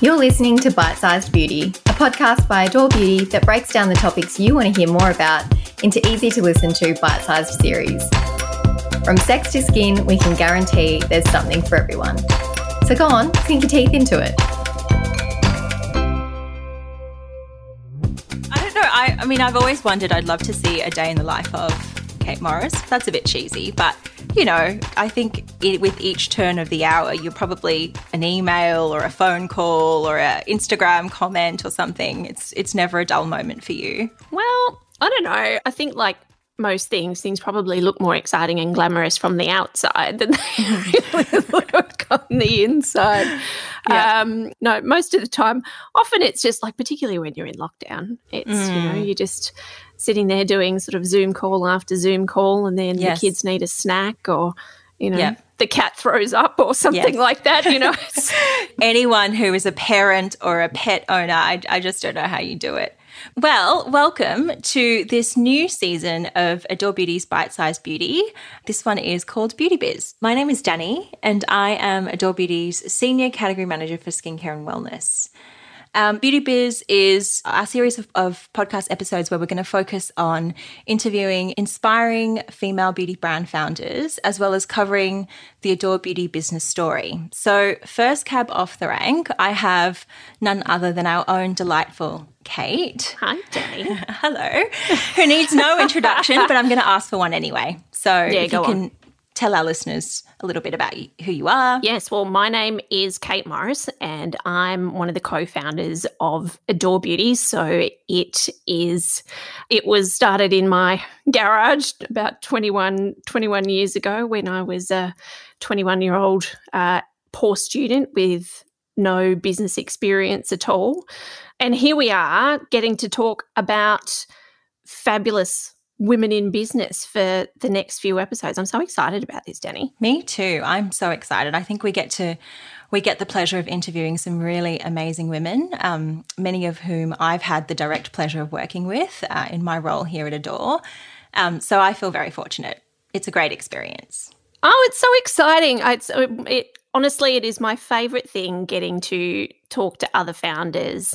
You're listening to Bite Sized Beauty, a podcast by Adore Beauty that breaks down the topics you want to hear more about into easy to listen to bite sized series. From sex to skin, we can guarantee there's something for everyone. So go on, sink your teeth into it. I don't know. I, I mean, I've always wondered, I'd love to see a day in the life of Kate Morris. That's a bit cheesy, but you know, I think it, with each turn of the hour, you're probably an email or a phone call or an Instagram comment or something. It's it's never a dull moment for you. Well, I don't know. I think like most things, things probably look more exciting and glamorous from the outside than they really look on the inside. Yeah. Um, no, most of the time, often it's just like, particularly when you're in lockdown, it's, mm. you know, you just sitting there doing sort of Zoom call after Zoom call, and then yes. the kids need a snack or, you know, the cat throws up or something yes. like that. You know, anyone who is a parent or a pet owner, I, I just don't know how you do it. Well, welcome to this new season of Adore Beauty's Bite Size Beauty. This one is called Beauty Biz. My name is Danny, and I am Adore Beauty's Senior Category Manager for Skincare and Wellness. Um, Beauty Biz is a series of, of podcast episodes where we're going to focus on interviewing inspiring female beauty brand founders, as well as covering the Adore Beauty business story. So, first cab off the rank, I have none other than our own delightful Kate. Hi, Danny. Hello. Who needs no introduction, but I'm going to ask for one anyway. So, yeah, if you can on. Tell our listeners a little bit about who you are. Yes, well, my name is Kate Morris, and I'm one of the co-founders of Adore Beauty. So it is, it was started in my garage about 21, 21 years ago when I was a 21 year old uh, poor student with no business experience at all. And here we are getting to talk about fabulous women in business for the next few episodes. I'm so excited about this, Danny. Me too. I'm so excited. I think we get to we get the pleasure of interviewing some really amazing women, um, many of whom I've had the direct pleasure of working with uh, in my role here at Adore. Um, so I feel very fortunate. It's a great experience. Oh, it's so exciting! It's it, honestly, it is my favorite thing getting to talk to other founders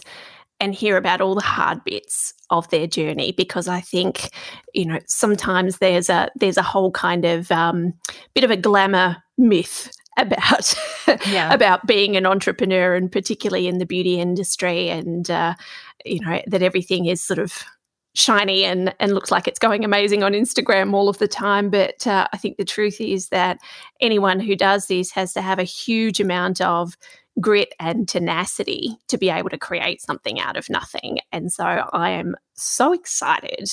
and hear about all the hard bits of their journey because I think you know sometimes there's a there's a whole kind of um, bit of a glamour myth about yeah. about being an entrepreneur and particularly in the beauty industry and uh, you know that everything is sort of shiny and and looks like it's going amazing on Instagram all of the time but uh, I think the truth is that anyone who does this has to have a huge amount of grit and tenacity to be able to create something out of nothing. And so I am so excited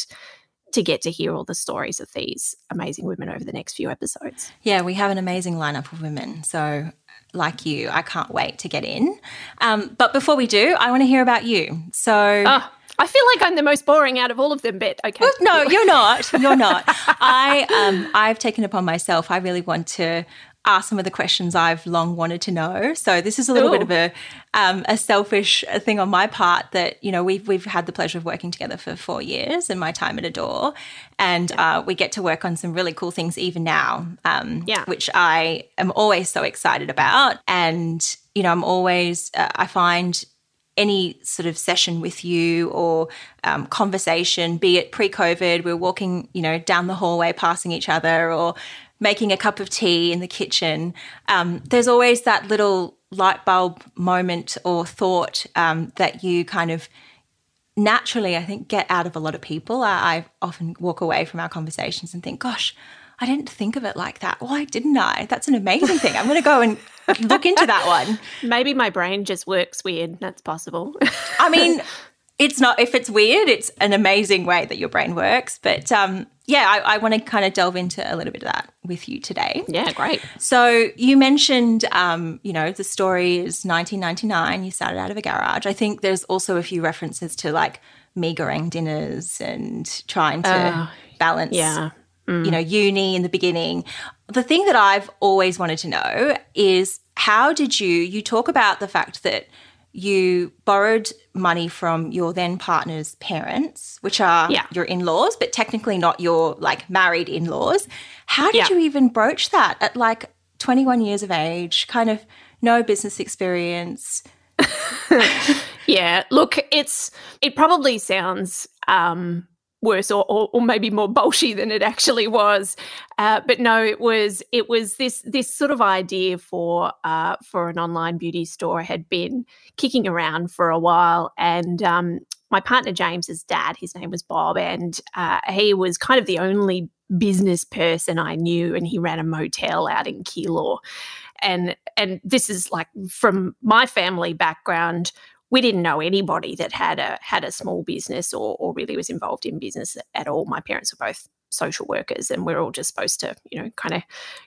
to get to hear all the stories of these amazing women over the next few episodes. Yeah, we have an amazing lineup of women. So, like you, I can't wait to get in. Um, but before we do, I want to hear about you. So, oh. I feel like I'm the most boring out of all of them, but okay. Well, no, you're not. You're not. I um I've taken upon myself. I really want to are some of the questions I've long wanted to know. So this is a little Ooh. bit of a um, a selfish thing on my part that you know we've we've had the pleasure of working together for four years in my time at Adore, and uh, we get to work on some really cool things even now. Um, yeah, which I am always so excited about, and you know I'm always uh, I find any sort of session with you or um, conversation, be it pre-COVID, we're walking, you know, down the hallway, passing each other, or making a cup of tea in the kitchen, um, there's always that little light bulb moment or thought um, that you kind of naturally, I think, get out of a lot of people. I, I, often walk away from our conversations and think, gosh, I didn't think of it like that. Why didn't I? That's an amazing thing. I'm going to go and look into that one. Maybe my brain just works weird. That's possible. I mean, it's not if it's weird it's an amazing way that your brain works but um, yeah i, I want to kind of delve into a little bit of that with you today. Yeah great. So you mentioned um, you know the story is 1999 you started out of a garage. I think there's also a few references to like goreng dinners and trying to uh, balance yeah. Mm. you know uni in the beginning. The thing that i've always wanted to know is how did you you talk about the fact that you borrowed money from your then partner's parents, which are yeah. your in laws, but technically not your like married in laws. How did yeah. you even broach that at like 21 years of age, kind of no business experience? yeah, look, it's it probably sounds um, worse or, or, or, maybe more bolshy than it actually was. Uh, but no, it was it was this this sort of idea for uh, for an online beauty store had been kicking around for a while, and um, my partner James's dad, his name was Bob, and uh, he was kind of the only business person I knew, and he ran a motel out in Keilor. And and this is like from my family background, we didn't know anybody that had a had a small business or or really was involved in business at all. My parents were both social workers and we're all just supposed to you know kind of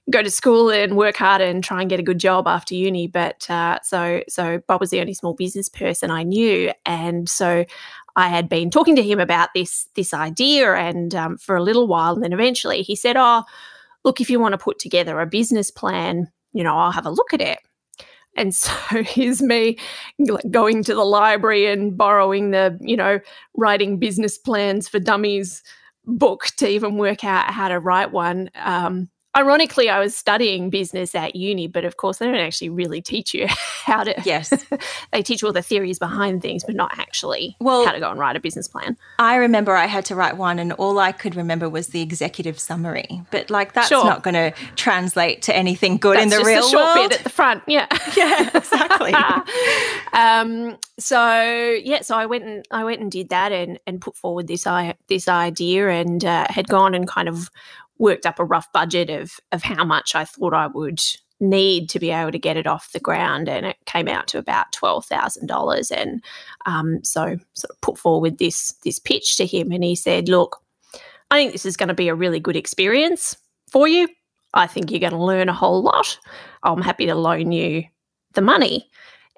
go to school and work hard and try and get a good job after uni. But uh, so so bob was the only small business person i knew. And so i had been talking to him about this this idea and um, for a little while. And then eventually he said oh look if you want to put together a business plan you know i'll have a look at it and so here's me going to the library and borrowing the, you know, writing business plans for dummies book to even work out how to write one. Um, ironically, I was studying business at uni, but of course, they don't actually really teach you how to. Yes. they teach all the theories behind things, but not actually well, how to go and write a business plan. I remember I had to write one, and all I could remember was the executive summary. But like, that's sure. not going to translate to anything good that's in the just real the short world. bit at the front. Yeah. yeah, exactly. um, so yeah, so I went and I went and did that and and put forward this I this idea and uh, had gone and kind of worked up a rough budget of of how much I thought I would need to be able to get it off the ground, and it came out to about twelve thousand dollars. And um, so, sort of put forward this this pitch to him, and he said, "Look, I think this is going to be a really good experience for you. I think you're going to learn a whole lot. I'm happy to loan you the money."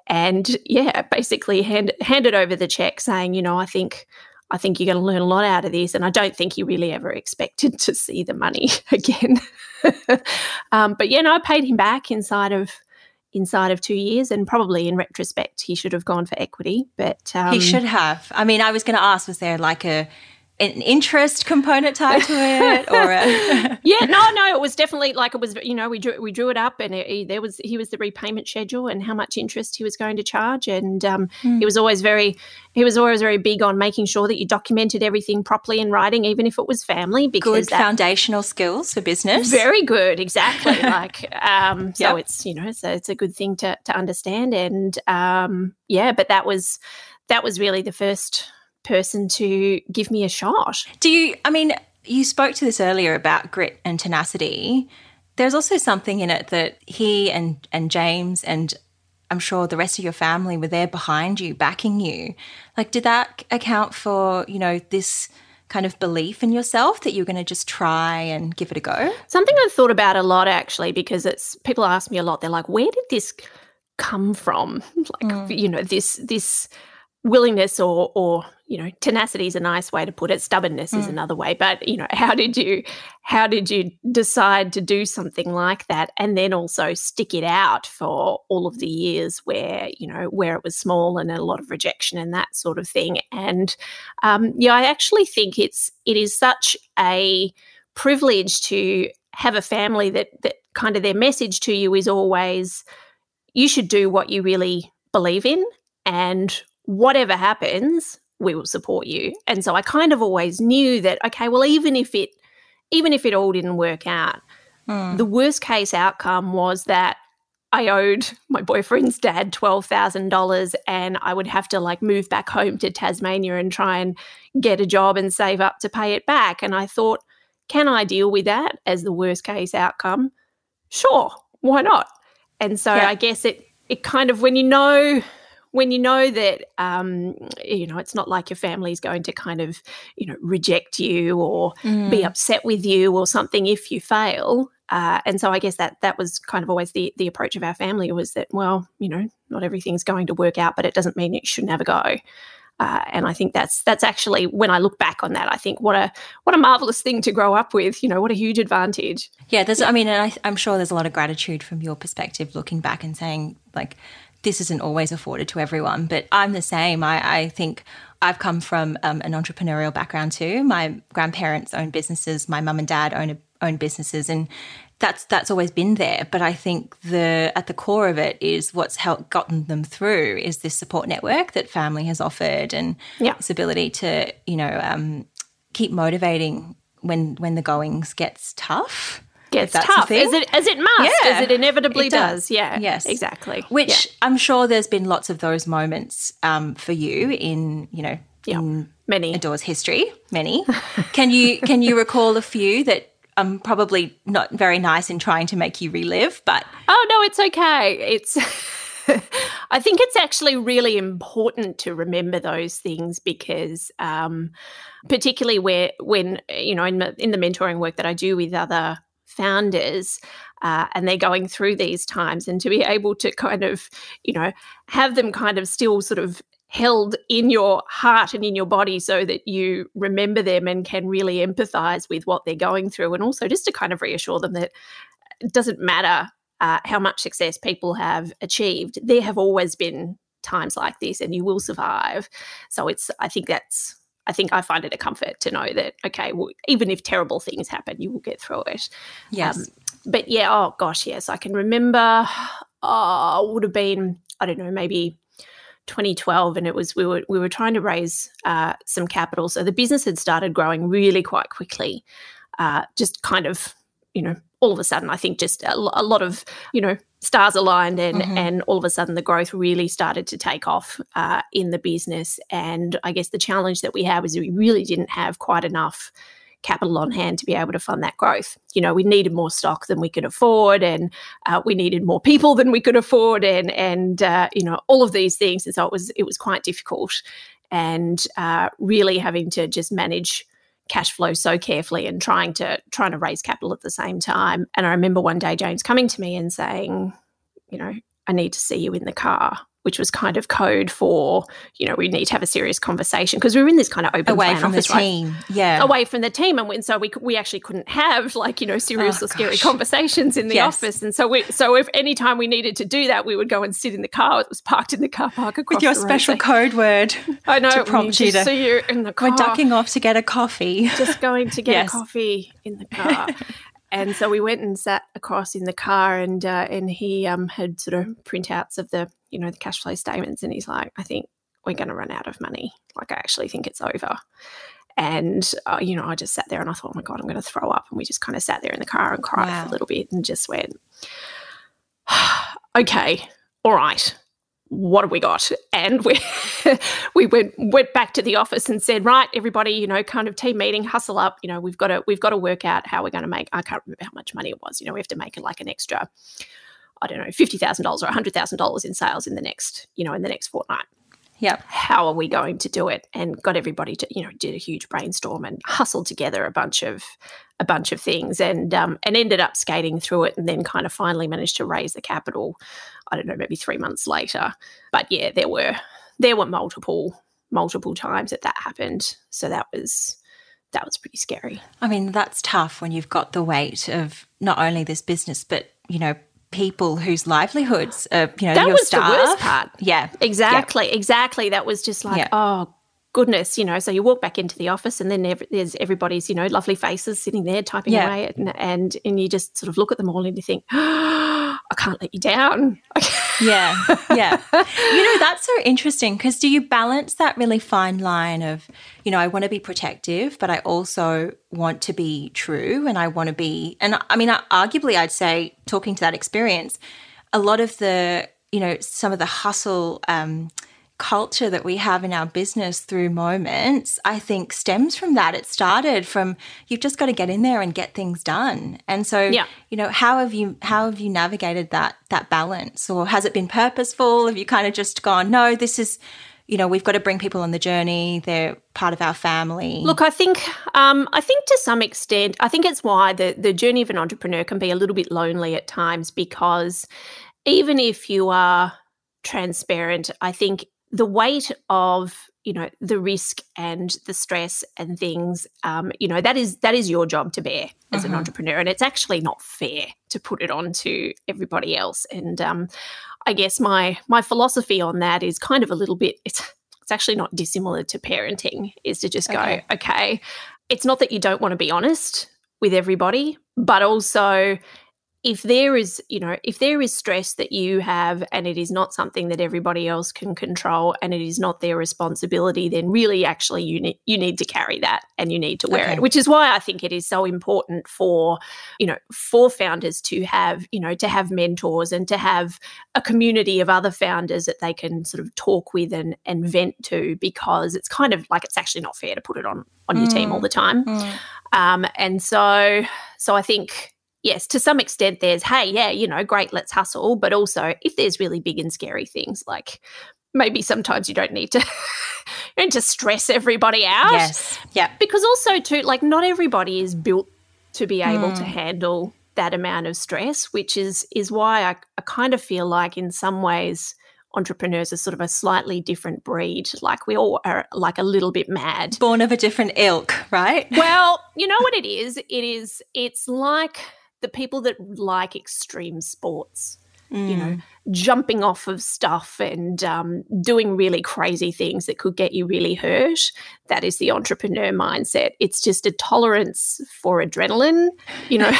And yeah, basically hand, handed over the check saying, you know, I think I think you're going to learn a lot out of this. And I don't think he really ever expected to see the money again. um, but yeah, no, I paid him back inside of inside of two years, and probably in retrospect, he should have gone for equity. But um, he should have. I mean, I was going to ask, was there like a an interest component tied to it or a- yeah no no it was definitely like it was you know we drew we drew it up and it, he, there was he was the repayment schedule and how much interest he was going to charge and um, mm. he was always very he was always very big on making sure that you documented everything properly in writing even if it was family because good foundational skills for business very good exactly like um, so yep. it's you know so it's a good thing to to understand and um, yeah but that was that was really the first person to give me a shot. Do you, I mean, you spoke to this earlier about grit and tenacity. There's also something in it that he and, and James and I'm sure the rest of your family were there behind you, backing you. Like, did that account for, you know, this kind of belief in yourself that you're going to just try and give it a go? Something I've thought about a lot actually, because it's people ask me a lot. They're like, where did this come from? Like, mm. you know, this, this, willingness or or you know tenacity is a nice way to put it. Stubbornness mm. is another way. But you know how did you how did you decide to do something like that and then also stick it out for all of the years where you know where it was small and a lot of rejection and that sort of thing? And um, yeah i actually think it's it is such a privilege to have a family that that kind of their message to you is always you should do what you really believe in and whatever happens, we will support you. And so I kind of always knew that, okay, well, even if it, even if it all didn't work out, mm. the worst case outcome was that I owed my boyfriend's dad $12,000 and I would have to like move back home to Tasmania and try and get a job and save up to pay it back. And I thought, can I deal with that as the worst case outcome? Sure, why not? And so yeah. I guess it it kind of when you know when you know that um, you know it's not like your family is going to kind of you know reject you or mm. be upset with you or something if you fail uh, and so I guess that that was kind of always the the approach of our family was that well you know not everything's going to work out but it doesn't mean it should never go uh, and I think that's that's actually when I look back on that, I think what a what a marvelous thing to grow up with. You know, what a huge advantage. Yeah, there's. I mean, I, I'm sure there's a lot of gratitude from your perspective, looking back and saying like, this isn't always afforded to everyone, but I'm the same. I, I think I've come from um, an entrepreneurial background too. My grandparents own businesses, my mum and dad own own businesses, and that's that's always been there. But I think the at the core of it is what's helped gotten them through is this support network that family has offered and Yeah. this ability to you know um, keep motivating when when the goings gets tough. Gets tough as it as it must, Yeah, as it inevitably it does. does. Yeah. Yes. Exactly. Which Yeah. I'm sure there's been lots of those moments um, for you in you know Yeah. in many. Adores history. Many. can you can you recall a few that I'm um probably not very nice in trying to make you relive, but Oh no, it's okay. It's I think it's actually really important to remember those things because um, particularly where when you know in, the- in the mentoring work that I do with other founders uh, and they're going through these times and to be able to kind of you know have them kind of still sort of held in your heart and in your body so that you remember them and can really empathize with what they're going through and also just to kind of reassure them that it doesn't matter uh, how much success people have achieved there have always been times like this and you will survive. So it's i think that's i think i find it a comfort to know that okay well, even if terrible things happen you will get through it yes. um, but yeah, oh gosh, yes, I can remember. Oh, would have been I don't know, maybe 2012, and it was we were we were trying to raise uh, some capital. So the business had started growing really quite quickly. Uh, just kind of, you know, all of a sudden, I think just a, a lot of you know stars aligned, and Mhm. and all of a sudden the growth really started to take off uh, in the business. And I guess the challenge that we had was we really didn't have quite enough capital on hand to be able to fund that growth. You know, we needed more stock than we could afford, and uh, we needed more people than we could afford, and and uh, you know all of these things. And so it was it was quite difficult, and uh, really having to just manage cash flow so carefully and trying to trying to raise capital at the same time. And I remember one day James coming to me and saying, you know, I need to see you in the car. Which was kind of code for, you know, we need to have a serious conversation because we were in this kind of open Away plan from the office, right? team. Yeah. away from the team and, we, and so we, we actually couldn't have like you know serious Oh, or scary conversations in the Yes. office and so we so if any time we needed to do that we would go and sit in the car it was parked in the car park across With your the road. special So- code word. I know to prompt you to- see you in the car We're ducking off to get a coffee. just going to get Yes. a coffee in the car. and so we went and sat across in the car, and uh, and he um, had sort of printouts of the you know the cash flow statements, and he's like, I think we're going to run out of money. Like I actually think it's over. And uh, you know, I just sat there and I thought, oh my god, I'm going to throw up. And we just kind of sat there in the car and cried Wow. for a little bit, and just went, okay, all right what have we got? And we we went went back to the office and said, right, everybody, you know, kind of team meeting, hustle up. You know, we've got to we've got to work out how we're going to make. I can't remember how much money it was. You know, we have to make it like an extra, I don't know, fifty thousand dollars or hundred thousand dollars in sales in the next, you know, in the next fortnight Yep. how are we going to do it? And got everybody to you know did a huge brainstorm and hustled together a bunch of a bunch of things and um, and ended up skating through it and then kind of finally managed to raise the capital i don't know maybe three months later. But yeah there were there were multiple multiple times that that happened. So that was that was pretty scary. I mean, that's tough when you've got the weight of not only this business, but, you know, people whose livelihoods are, you know, That your was the worst part. Yeah. Exactly, exactly. That was just like, Yeah. oh goodness, you know. So you walk back into the office, and then there's everybody's, you know, lovely faces sitting there typing Yeah. away, and, and and you just sort of look at them all and you think, I can't let you down. Yeah. Yeah. you know, that's so interesting because do you balance that really fine line of, you know, I want to be protective, but I also want to be true and I want to be, and I mean, arguably, I'd say, talking to that experience, a lot of the, you know, some of the hustle, um, culture that we have in our business through moments, I think stems from that. It started from you've just got to get in there and get things done. And so, Yeah. you know, how have you how have you navigated that that balance, or has it been purposeful? Have you kind of just gone, no, this is, you know, we've got to bring people on the journey. They're part of our family. Look, I think um, I think to some extent, I think it's why the the journey of an entrepreneur can be a little bit lonely at times because even if you are transparent, I think the weight of you know the risk and the stress and things um, you know that is that is your job to bear as an Mhm. entrepreneur and it's actually not fair to put it on to everybody else and um, i guess my my philosophy on that is kind of a little bit it's it's actually not dissimilar to parenting is to just go Okay. okay it's not that you don't want to be honest with everybody but also if there is, you know, if there is stress that you have and it is not something that everybody else can control and it is not their responsibility, then really actually you need you need to carry that and you need to wear okay. it. Which is why I think it is so important for, you know, for founders to have, you know, to have mentors and to have a community of other founders that they can sort of talk with and and vent to because it's kind of like it's actually not fair to put it on on your team all mm. the time. Mm. Um, and so so I think yes, to some extent, there's, hey, yeah, you know, great, let's hustle. But also, if there's really big and scary things, like maybe sometimes you don't need to, need to stress everybody out. Yes. Yeah. Because also, too, like, not everybody is built to be able mm. to hmm. handle that amount of stress, which is is why I, I kind of feel like in some ways entrepreneurs are sort of a slightly different breed. Like we all are like a little bit mad. Born of a different ilk, right? Well, you know what it is? It is it's like the people that like extreme sports. Mm. You know, mm. jumping off of stuff and um, doing really crazy things that could get you really hurt. That is the entrepreneur mindset. It's just a tolerance for adrenaline, you know,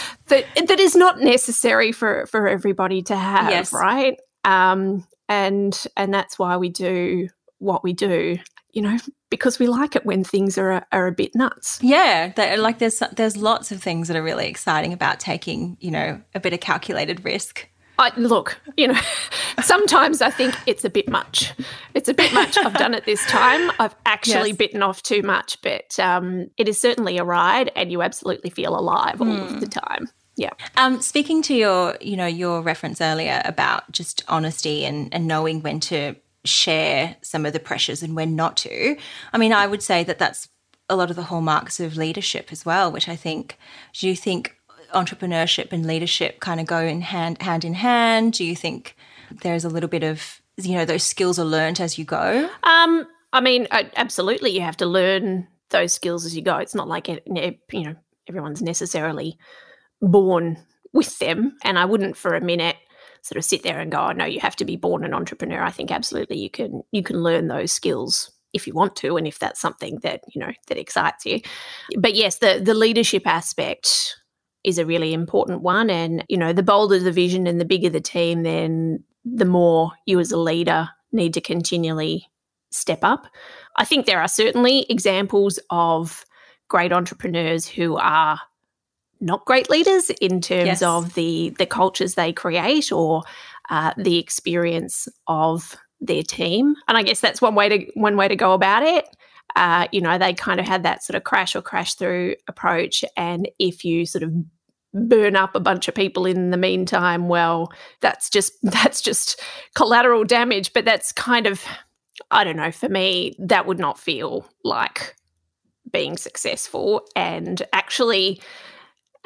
that that is not necessary for for everybody to have, yes. right? Um, and and that's why we do what we do you know, because we like it when things are a, are a bit nuts. Yeah, like there's there's lots of things that are really exciting about taking, you know, a bit of calculated risk. I, look, you know, sometimes I think it's a bit much. It's a bit much. I've done it this time. I've actually yes. bitten off too much, but um, it is certainly a ride, and you absolutely feel alive all mm. of the hmm. time. Yeah. Um, speaking to your, you know, your reference earlier about just honesty and, and knowing when to share some of the pressures and when not to. I mean, I would say that that's a lot of the hallmarks of leadership as well, which I think, do you think entrepreneurship and leadership kind of go in hand hand in hand? Do you think there's a little bit of you know those skills are learned as you go? Um, I mean, absolutely, you have to learn those skills as you go. It's not like it, you know everyone's necessarily born with them, and I wouldn't for a minute sort of sit there and go, oh, no, you have to be born an entrepreneur. I think absolutely you can you can learn those skills if you want to and if that's something that you know that excites you but yes the the leadership aspect is a really important one and you know the bolder the vision and the bigger the team then the more you as a leader need to continually step up i think there are certainly examples of great entrepreneurs who are not great leaders in terms yes. of the the cultures they create or uh, the experience of their team. And I guess that's one way to one way to go about it. Uh, you know, they kind of had that sort of crash or crash through approach. And if you sort of burn up a bunch of people in the meantime, well, that's just that's just collateral damage. But that's kind of I don't know, for me, that would not feel like being successful. And actually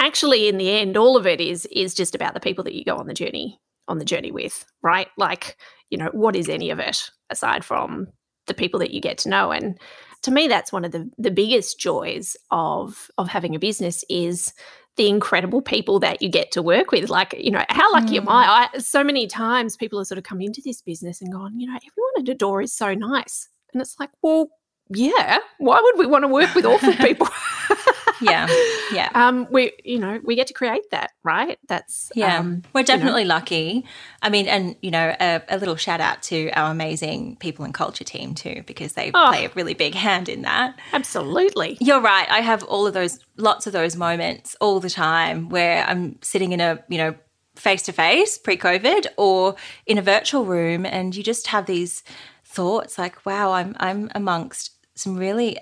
actually in the end all of it is is just about the people that you go on the journey on the journey with right? Like you know what is any of it aside from the people that you get to know? And to me that's one of the the biggest joys of of having a business is the incredible people that you get to work with. Like you know how lucky mm. am I? I so many times people have sort of come into this business and gone you know everyone at Adore is so nice. And it's like well yeah why would we want to work with awful people yeah yeah. Um we you know we get to create that right? That's yeah um, we're definitely you know. lucky. I mean and you know a, a, little shout out to our amazing people and culture team too because they oh, play a really big hand in that. Absolutely. You're right. I have all of those lots of those moments all the time where i'm sitting in a you know face to face pre covid or in a virtual room and you just have these thoughts like wow i'm i'm amongst some really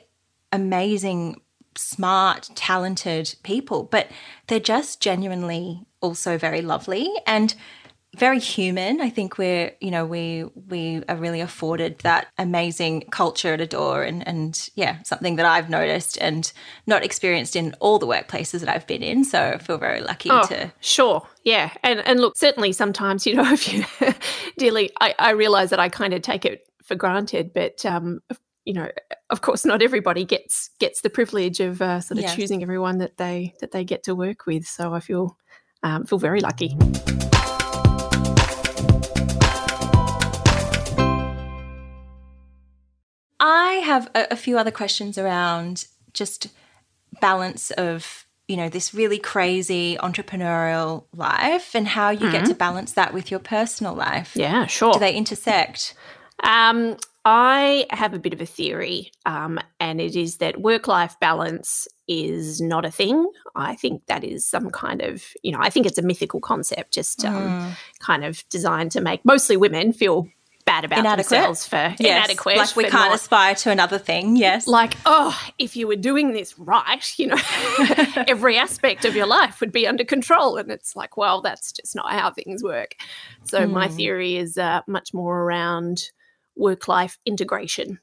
amazing smart, talented people, but they're just genuinely also very lovely and very human. I think we're, you know, we we are really afforded that amazing culture at Adore and and yeah, something that I've noticed and not experienced in all the workplaces that I've been in. So I feel very lucky oh, to Sure. Yeah. And and look, certainly sometimes, you know, if you dearly I, I realize that I kind of take it for granted, but um you know, of course, not everybody gets gets the privilege of uh, sort of yes. choosing everyone that they that they get to work with. So I feel um, feel very lucky. I have a, a few other questions around just balance of you know, this really crazy entrepreneurial life and how you mm-hmm. get to balance that with your personal life. Yeah, sure. Do they intersect? Um, I have a bit of a theory, um, and it is that work life balance is not a thing. I think that is some kind of, you know, I think it's a mythical concept, just um, mm. kind of designed to make mostly women feel bad about inadequate. themselves for yes. inadequate. Like we can't not, aspire to another thing. Yes. Like, oh, if you were doing this right, you know, every aspect of your life would be under control. And it's like, well, that's just not how things work. So mm. my hmm. theory is uh, much more around work life integration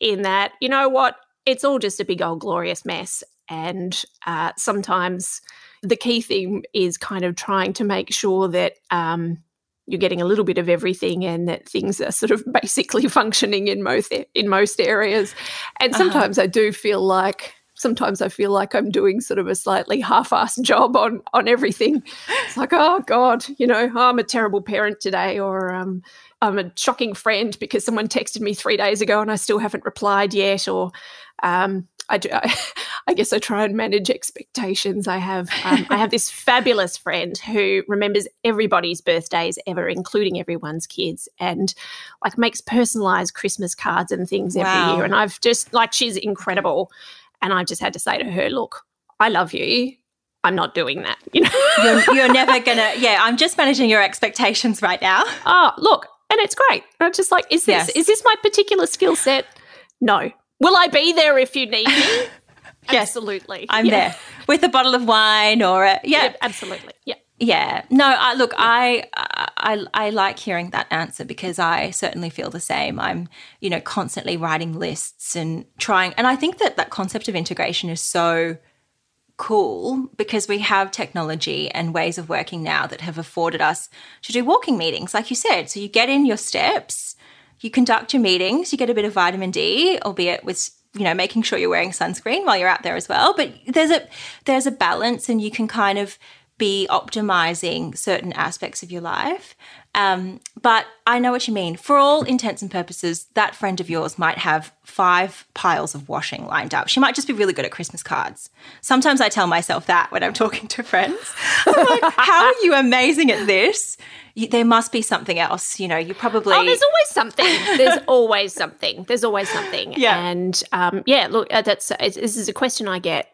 in that, you know what, it's all just a big old glorious mess. And uh, sometimes the key thing is kind of trying to make sure that um, you're getting a little bit of everything and that things are sort of basically functioning in most in most areas. And uh-huh. sometimes uh-huh. I do feel like sometimes I feel like I'm doing sort of a slightly half-assed job on on everything. It's like, oh God, you know, oh, I'm a terrible parent today, or um, I'm a shocking friend because someone texted me three days ago and I still haven't replied yet, or um, I, do, I, I, guess I try and manage expectations. I have um, I have this fabulous friend who remembers everybody's birthdays ever, including everyone's kids, and like makes personalized Christmas cards and things every year. And I've just like she's incredible, and I just had to say to her, "Look, I love you. I'm not doing that. You know, you're, you're, never gonna. Yeah, I'm just managing your expectations right now. Oh, look, and it's great. I'm just like, is this yes. is this my particular skill set? No. Will I be there if you need me? yes. Absolutely. I'm yeah. there with a bottle of wine or a yeah, yeah absolutely. Yeah. Yeah. No, I look, I, I I like hearing that answer because I certainly feel the same. I'm, you know, constantly writing lists and trying and I think that that concept of integration is so cool because we have technology and ways of working now that have afforded us to do walking meetings, like you said. So you get in your steps, you conduct your meetings, you get a bit of vitamin D, albeit with you know making sure you're wearing sunscreen while you're out there as well. But there's a there's a balance, and you can kind of be optimizing certain aspects of your life um, but I know what you mean. For all intents and purposes, that friend of yours might have five piles of washing lined up. She might just be really good at Christmas cards. Sometimes I tell myself that when I'm talking to friends. I'm like, how are you amazing at this? You, there must be something else. You know, you probably. Oh, there's always something. There's always something. There's always something. Yeah. And um, yeah, look, uh, that's this is a question I get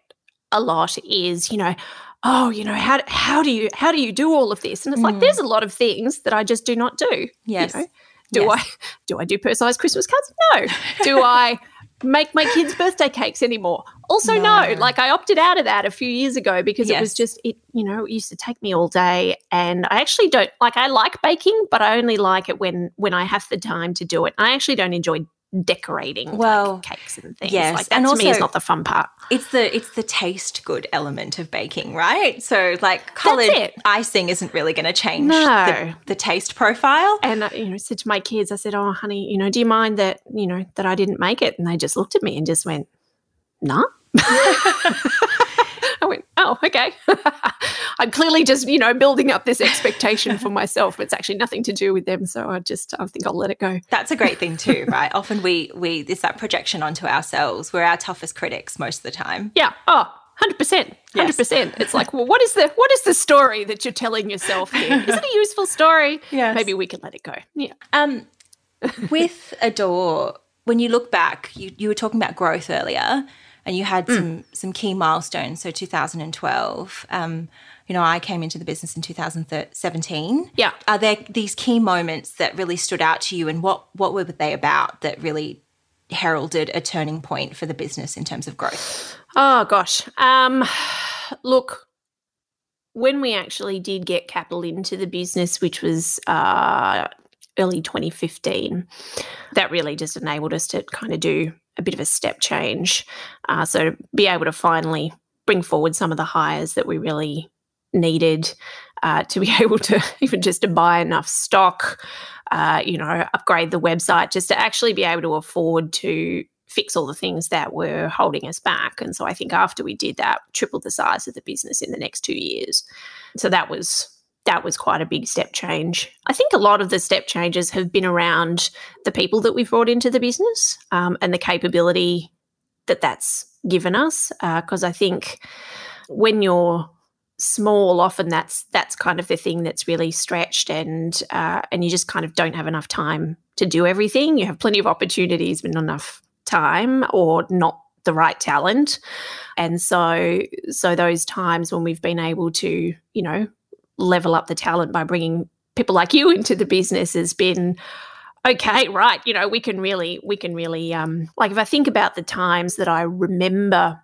a lot. Is you know oh, you know, how how do you how do you do all of this? And it's mm. like there's a lot of things that I just do not do. Yes. You know? Do yes. I do I do personalized Christmas cards? No. do I make my kids' birthday cakes anymore? Also no. no. Like I opted out of that a few years ago because yes. it was just it, you know, it used to take me all day and I actually don't like I like baking, but I only like it when when I have the time to do it. I actually don't enjoy decorating well like cakes and things. yes like that and to also, me is not the fun part. it's the it's the taste good element of baking right? So like colored icing isn't really going to change no. the, the, taste profile. And uh, you know said to my kids i said oh honey you know do you mind that you know that i didn't make it? And they just looked at me and just went nah went, oh, okay. I'm clearly just, you know, building up this expectation for myself. It's actually nothing to do with them. So I just, I think I'll let it go. That's a great thing too, right? Often we, we, it's that projection onto ourselves. We're our toughest critics most of the time. Yeah. Oh, Hundred percent, hundred percent. It's like, well, what is the what is the story that you're telling yourself here? Is it a useful story? Yeah, maybe we can let it go. Yeah. Um, with Adore, when you look back, you you were talking about growth earlier, and you had mm. some some key milestones. So 2012. Um, you know, I came into the business in 2017. Yeah. Are there these key moments that really stood out to you, and what what were they about that really heralded a turning point for the business in terms of growth? Oh gosh. Um, look, when we actually did get capital into the business, which was uh, early 2015, that really just enabled us to kind of do a bit of a step change. Uh, so be able to finally bring forward some of the hires that we really needed uh, to be able to even just to buy enough stock, uh, you know, upgrade the website, just to actually be able to afford to fix all the things that were holding us back. And so I think after we did that, tripled the size of the business in the next two years. So that was that was quite a big step change. I think a lot of the step changes have been around the people that we've brought into the business um, and the capability that that's given us. Because uh, I think when you're small, often that's that's kind of the thing that's really stretched, and uh, and you just kind of don't have enough time to do everything. You have plenty of opportunities, but not enough time, or not the right talent. And so, so those times when we've been able to, you know, level up the talent by bringing people like you into the business has been okay right? You know we can really we can really um like if i think about the times that i remember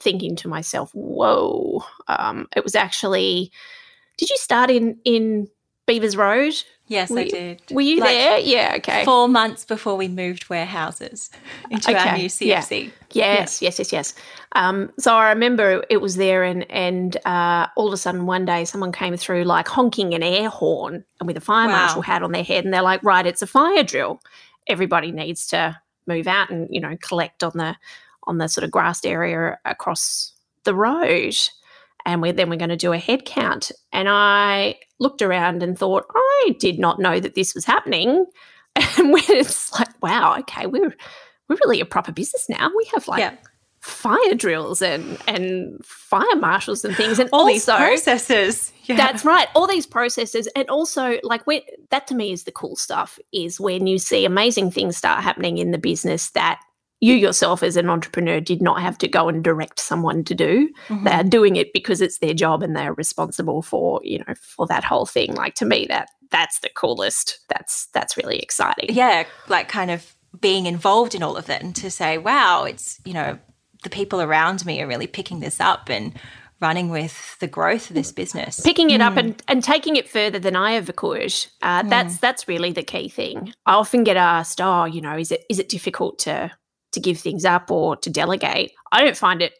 thinking to myself whoa um it was actually did you start in in beavers road Yes, were I you, did. Were you Like, there? Yeah. Okay. Four months before we moved warehouses into our Okay, new yeah. CFC. Yes, yes, yes, yes. Um, so I remember it was there, and and uh, all of a sudden one day someone came through like honking an air horn and with a fire Wow. marshal hat on their head, and they're like, "Right, it's a fire drill. Everybody needs to move out and you know collect on the on the sort of grassed area across the road." And we're, then we're going to do a head count. And I looked around and thought, I did not know that this was happening. And when it's like, wow, okay, we're we're really a proper business now. We have like yeah. fire drills and and fire marshals and things, and All these also processes. Yeah. that's right, all these processes, and also like when that to me is the cool stuff is when you see amazing things start happening in the business that you yourself as an entrepreneur did not have to go and direct someone to do Mhm. they are doing it because it's their job and they're responsible for you know for that whole thing like to me that that's the coolest that's that's really exciting yeah, like kind of being involved in all of it and to say, wow, it's, you know, the people around me are really picking this up and running with the growth of this business. picking it up and, and taking it further than I ever could. Uh, Hmm. That's that's really the key thing. I often get asked, "Oh, you know, is it is it difficult to to give things up or to delegate?" I don't find it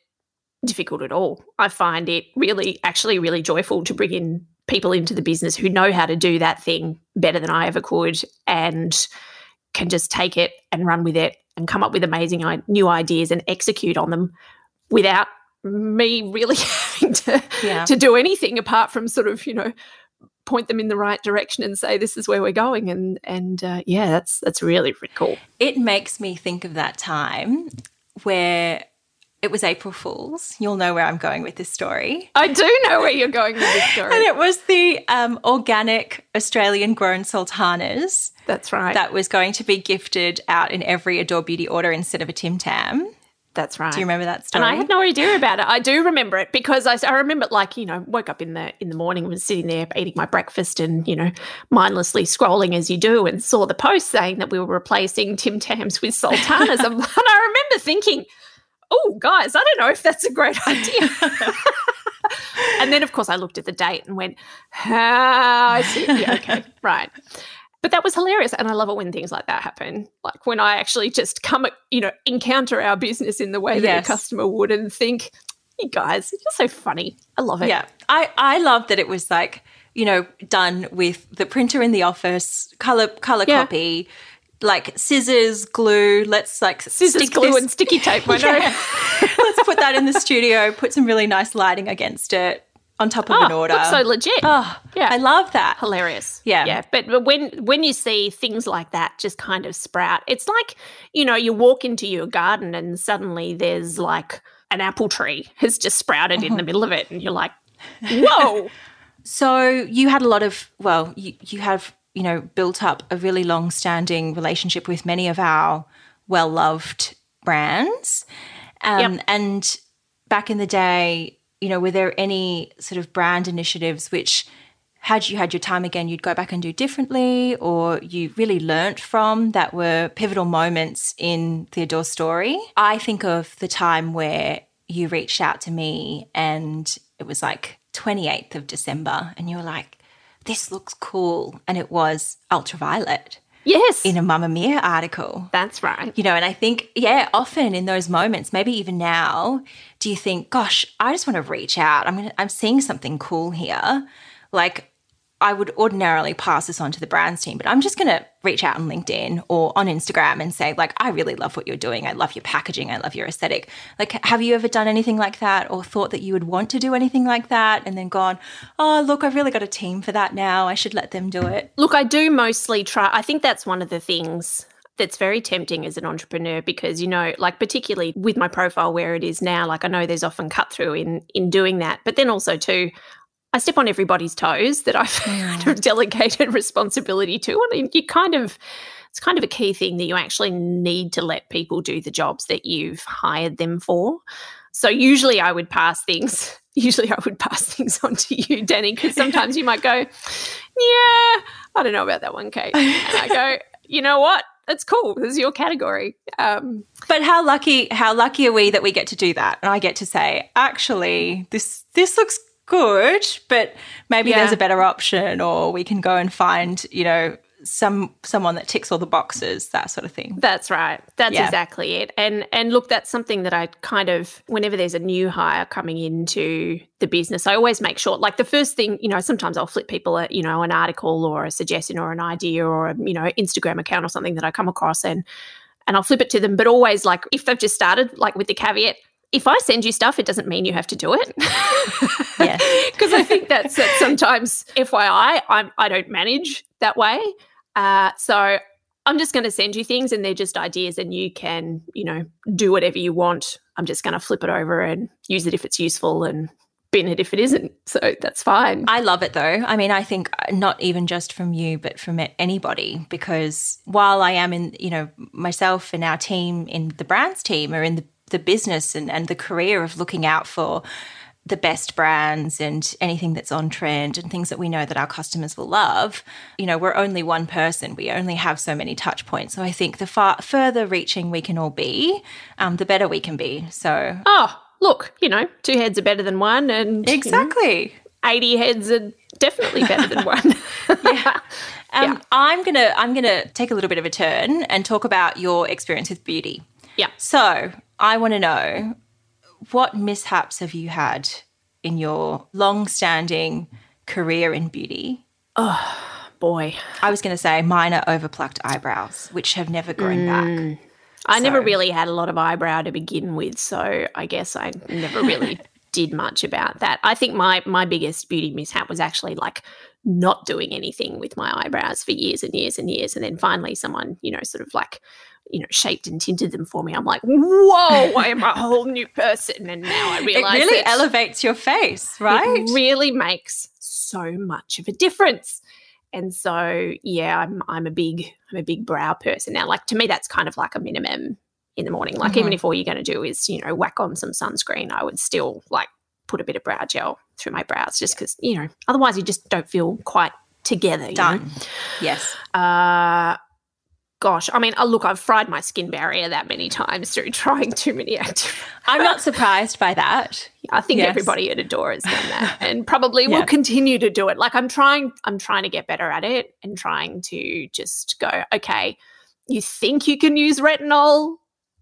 difficult at all. I find it really, actually, really joyful to bring in people into the business who know how to do that thing better than I ever could and can just take it and run with it and come up with amazing new ideas and execute on them without me really having to Yeah. to do anything apart from sort of you know point them in the right direction and say this is where we're going and and uh, yeah that's that's really really cool it makes me think of that time where it was April Fool's. You'll know where I'm going with this story. i do know where you're going with this story. And it was the um, organic Australian grown sultanas that's right that was going to be gifted out in every Adore Beauty order instead of a Tim Tam. That's right Do you remember that story? And I had no idea about it. I do remember it because I, I remember, like you know, woke up in the in the morning, and was sitting there eating my breakfast, and you know, mindlessly scrolling as you do, and saw the post saying that we were replacing Tim Tams with Sultanas, and I remember thinking, "Oh, guys, I don't know if that's a great idea." and then, of course, I looked at the date and went, "Ah, I see. Yeah, okay, right." But that was hilarious, and I love it when things like that happen. Like when I actually just come, you know, encounter our business in the way that Yes. a customer would, and think, "You guys, you're so funny. I love it." Yeah. I, I love that it was like, you know, done with the printer in the office, color color Yeah. copy, like scissors, glue. Let's like scissors, stick glue, this- and sticky tape. Know. Yeah. Let's put that in the studio, put some really nice lighting against it on top of Oh, an order. looks so legit. oh, Yeah. I love that. hilarious. Yeah. yeah. But, but when when you see things like that just kind of sprout, it's like you know you walk into your garden and suddenly there's like an apple tree has just sprouted in the Uh-huh. middle of it, and you're like, whoa. So you had a lot of well, you you have you know built up a really long standing relationship with many of our well loved brands, um, Yep. and back in the day, you know, were there any sort of brand initiatives which had you had your time again, you'd go back and do differently, or you really learnt from that were pivotal moments in the Adore story? I think of the time where you reached out to me and it was like 28th of December, and you were like, this looks cool. And it was Ultra Violette yes, in a Mamamia article. That's right. you know and i think yeah often in those moments maybe even now do you think gosh i just want to reach out. I'm gonna i'm seeing something cool here. Like i would ordinarily pass this on to the brands team but i'm just going to reach out on linkedin or on instagram and say like i really love what you're doing. I love your packaging. I love your aesthetic. Like have you ever done anything like that or thought that you would want to do anything like that and then gone oh look i've really got a team for that now. I should let them do it. Look, I do mostly try. I think that's one of the things that's very tempting as an entrepreneur because you know like particularly with my profile where it is now like i know there's often cut through in in doing that but then also too i step on everybody's toes that i've mm. delegated responsibility to and you kind of it's kind of a key thing that you actually need to let people do the jobs that you've hired them for so usually i would pass things usually i would pass things on to you danny because sometimes you might go yeah i don't know about that one kate and i go you know what it's cool. This is your category. Um, but how lucky how lucky are we that we get to do that? And I get to say, actually, this this looks good, but maybe yeah. there's a better option, or we can go and find, you know, some someone that ticks all the boxes that sort of thing that's right that's yeah. exactly it and and look that's something that i kind of whenever there's a new hire coming into the business i always make sure like the first thing you know sometimes i'll flip people a, you know an article or a suggestion or an idea or a you know instagram account or something that i come across and and i'll flip it to them but always like if they've just started like with the caveat if I send you stuff, it doesn't mean you have to do it. yeah. Because I think that's that sometimes, FYI, I'm, I don't manage that way. Uh, so I'm just going to send you things and they're just ideas and you can, you know, do whatever you want. I'm just going to flip it over and use it if it's useful and bin it if it isn't. So that's fine. I love it though. I mean, I think uh, not even just from you, but from anybody, because while I am in, you know, myself and our team in the brands team are in the, the business and, and the career of looking out for the best brands and anything that's on trend and things that we know that our customers will love. You know, we're only one person. We only have so many touch points. So I think the far further reaching we can all be, um, the better we can be. So oh, look, you know, two heads are better than one, and exactly. You know, 80 heads are definitely better than one. yeah. Um, yeah. I'm gonna I'm gonna take a little bit of a turn and talk about your experience with beauty. Yeah. So I want to know what mishaps have you had in your long-standing career in beauty? Oh boy, I was going to say minor overplucked eyebrows, which have never grown mm. back. I so. never really had a lot of eyebrow to begin with, so I guess I never really did much about that. I think my my biggest beauty mishap was actually like not doing anything with my eyebrows for years and years and years, and then finally someone, you know, sort of like you know, shaped and tinted them for me. I'm like, whoa, I am a whole new person. And now I realize it really elevates your face, right? It really makes so much of a difference. And so, yeah, I'm I'm a big I'm a big brow person now. Like to me, that's kind of like a minimum in the morning. Like mm-hmm. even if all you're going to do is you know whack on some sunscreen, I would still like put a bit of brow gel through my brows just because you know otherwise you just don't feel quite together. Done. Know? Yes. Uh, gosh, I mean, uh, look, I've fried my skin barrier that many times through trying too many active. I'm not surprised by that. I think yes. everybody at Adore has done that, and probably yeah. will continue to do it. Like I'm trying, I'm trying to get better at it, and trying to just go, okay, you think you can use retinol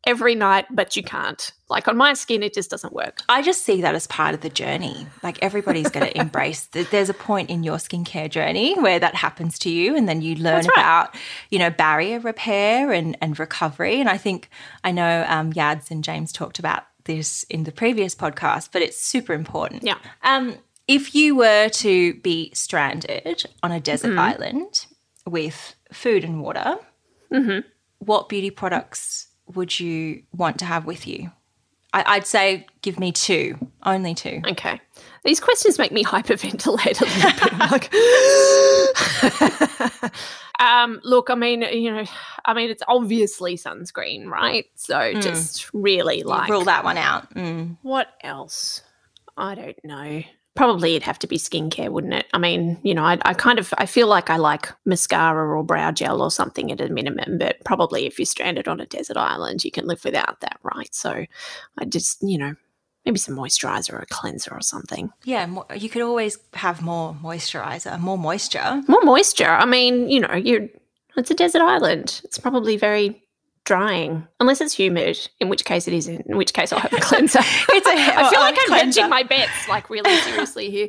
every night, but you can't. Like on my skin, it just doesn't work. I just see that as part of the journey. Like everybody's going to embrace. There's a point in your skincare journey where that happens to you, and then you learn right. about, you know, barrier repair and and recovery. And I think I know um, Yads and James talked about this in the previous podcast, but it's super important. Yeah. Um, if you were to be stranded on a desert mm-hmm. island with food and water, mm-hmm. what beauty products would you want to have with you? I, would say give me two, only two. Okay. These questions make me hyperventilate a little bit. um, look, I mean, you know, I mean, it's obviously sunscreen, right? So mm. just really like rule that one out. Mm. What else? I don't know probably it'd have to be skincare, wouldn't it? I mean, you know, I, I, kind of I feel like I like mascara or brow gel or something at a minimum, but probably if you're stranded on a desert island, you can live without that, right? So I just, you know, maybe some moisturizer or a cleanser or something. Yeah, you could always have more moisturizer, more moisture. More moisture. I mean, you know, you're it's a desert island. It's probably very drying unless it's humid in which case it isn't in which case i'll have a cleanser. It's a, i feel like i'm cleanser. hedging my bets like really seriously here.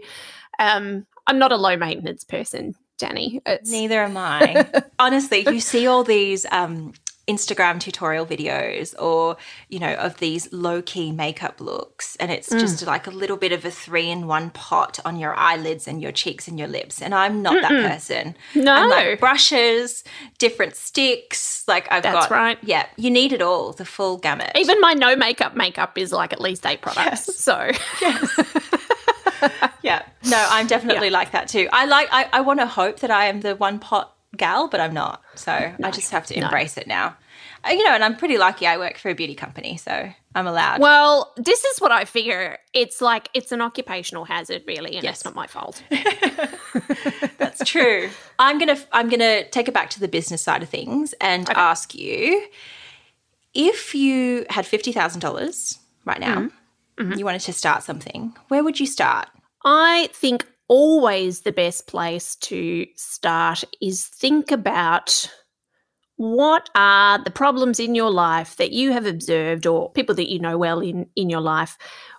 Um i'm not a low maintenance person danny. It's... neither am i. Honestly you see all these um Instagram tutorial videos or, you know, of these low key makeup looks. And it's mm. just like a little bit of a three in one pot on your eyelids and your cheeks and your lips. And I'm not Mm-mm. that person. No. I'm like brushes, different sticks. Like I've That's got. right. Yeah. You need it all, the full gamut. Even my no makeup makeup is like at least eight products. Yes. So. Yes. yeah. No, I'm definitely yeah. like that too. I like, I, I want to hope that I am the one pot gal, but I'm not. So no, I just have to embrace no. it now. Uh, you know, and I'm pretty lucky. I work for a beauty company, so I'm allowed. Well, this is what I figure. It's like it's an occupational hazard, really, and yes. it's not my fault. That's true. I'm gonna I'm gonna take it back to the business side of things and okay. ask you if you had fifty thousand dollars right now, mm-hmm. mm-hmm. you wanted to start something. Where would you start? I think always the best place to start is think about what are the problems in your life that you have observed or people that you know well in, in your life?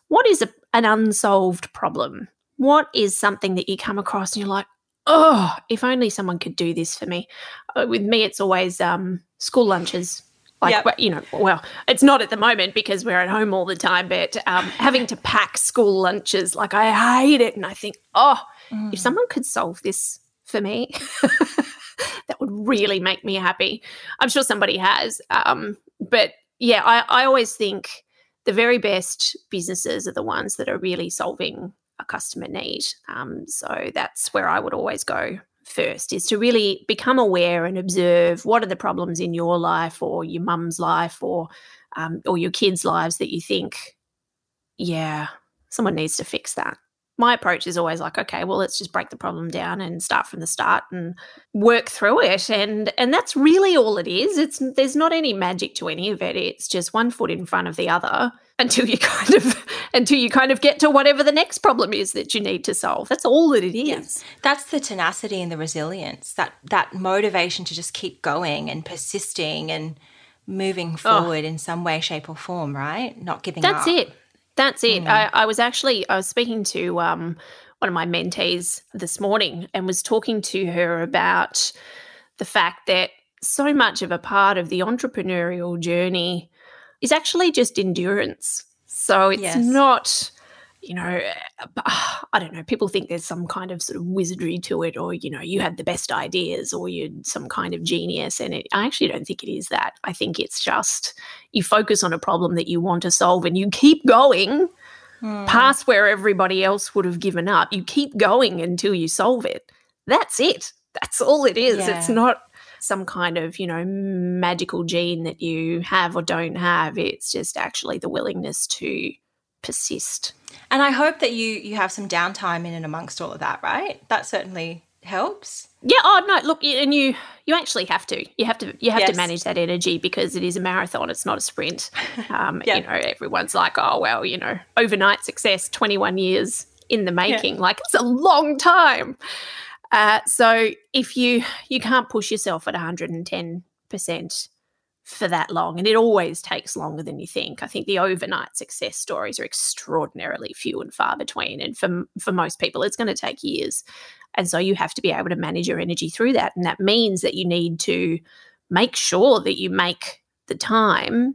What is a, an unsolved problem? What is something that you come across and you're like, oh, if only someone could do this for me? Uh, with me, it's always um, school lunches. Like, yep. you know, well, it's not at the moment because we're at home all the time, but um, having to pack school lunches, like, I hate it. And I think, oh, mm. if someone could solve this for me, that would really make me happy. I'm sure somebody has. Um, but yeah, I, I always think the very best businesses are the ones that are really solving a customer need. Um, so that's where I would always go first is to really become aware and observe what are the problems in your life or your mum's life or um, or your kids' lives that you think, yeah, someone needs to fix that. My approach is always like, okay, well, let's just break the problem down and start from the start and work through it. And and that's really all it is. It's there's not any magic to any of it. It's just one foot in front of the other until you kind of until you kind of get to whatever the next problem is that you need to solve. That's all that it is. Yes. That's the tenacity and the resilience. That that motivation to just keep going and persisting and moving oh. forward oh. in some way, shape, or form. Right? Not giving up. That's it. That's it. Mm. I, I was actually I was speaking to um, one of my mentees this morning and was talking to her about the fact that so much of a part of the entrepreneurial journey is actually just endurance. So it's yes. not, you know, I don't know, people think there's some kind of sort of wizardry to it, or, you know, you had the best ideas, or you're some kind of genius. And it, I actually don't think it is that. I think it's just you focus on a problem that you want to solve and you keep going mm. past where everybody else would have given up. You keep going until you solve it. That's it. That's all it is. Yeah. It's not some kind of, you know, magical gene that you have or don't have. It's just actually the willingness to persist. And I hope that you you have some downtime in and amongst all of that, right? That certainly helps. Yeah. Oh no. Look, and you you actually have to. You have to. You have yes. to manage that energy because it is a marathon. It's not a sprint. Um, yeah. You know, everyone's like, oh well, you know, overnight success, twenty one years in the making. Yeah. Like it's a long time. Uh, so if you you can't push yourself at 110% for that long, and it always takes longer than you think. I think the overnight success stories are extraordinarily few and far between, and for for most people, it's going to take years. And so you have to be able to manage your energy through that, and that means that you need to make sure that you make the time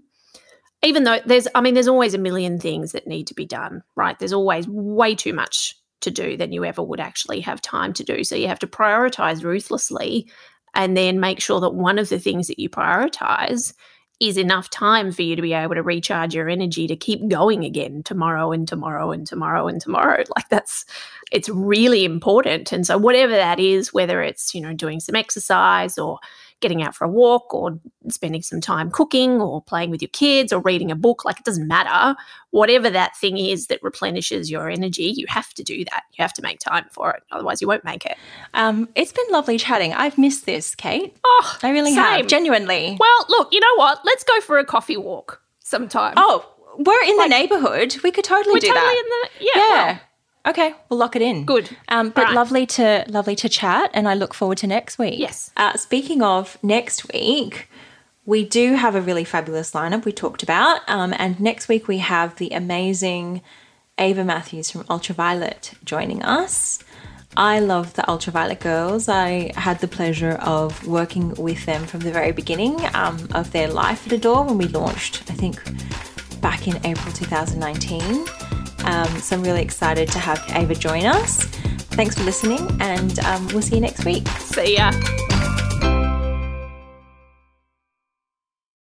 even though there's i mean there's always a million things that need to be done right there's always way too much to do than you ever would actually have time to do. So you have to prioritize ruthlessly and then make sure that one of the things that you prioritize is enough time for you to be able to recharge your energy to keep going again tomorrow and tomorrow and tomorrow and tomorrow. Like that's it's really important. And so whatever that is, whether it's, you know, doing some exercise or getting out for a walk or spending some time cooking or playing with your kids or reading a book. Like it doesn't matter. Whatever that thing is that replenishes your energy, you have to do that. You have to make time for it. Otherwise, you won't make it. Um, it's been lovely chatting. I've missed this, Kate. Oh, I really same. have. Genuinely. Well, look, you know what? Let's go for a coffee walk sometime. Oh, we're in like, the neighborhood. We could totally we're do totally that. In the, yeah. yeah. Well, Okay, we'll lock it in. Good. Um, but right. lovely to lovely to chat, and I look forward to next week. Yes. Uh, speaking of next week, we do have a really fabulous lineup we talked about, um, and next week we have the amazing Ava Matthews from Ultra Violette joining us. I love the Ultra Violette Girls. I had the pleasure of working with them from the very beginning um, of their life at Adore when we launched, I think, back in April 2019. Um, so I'm really excited to have Ava join us. Thanks for listening, and um, we'll see you next week. See ya.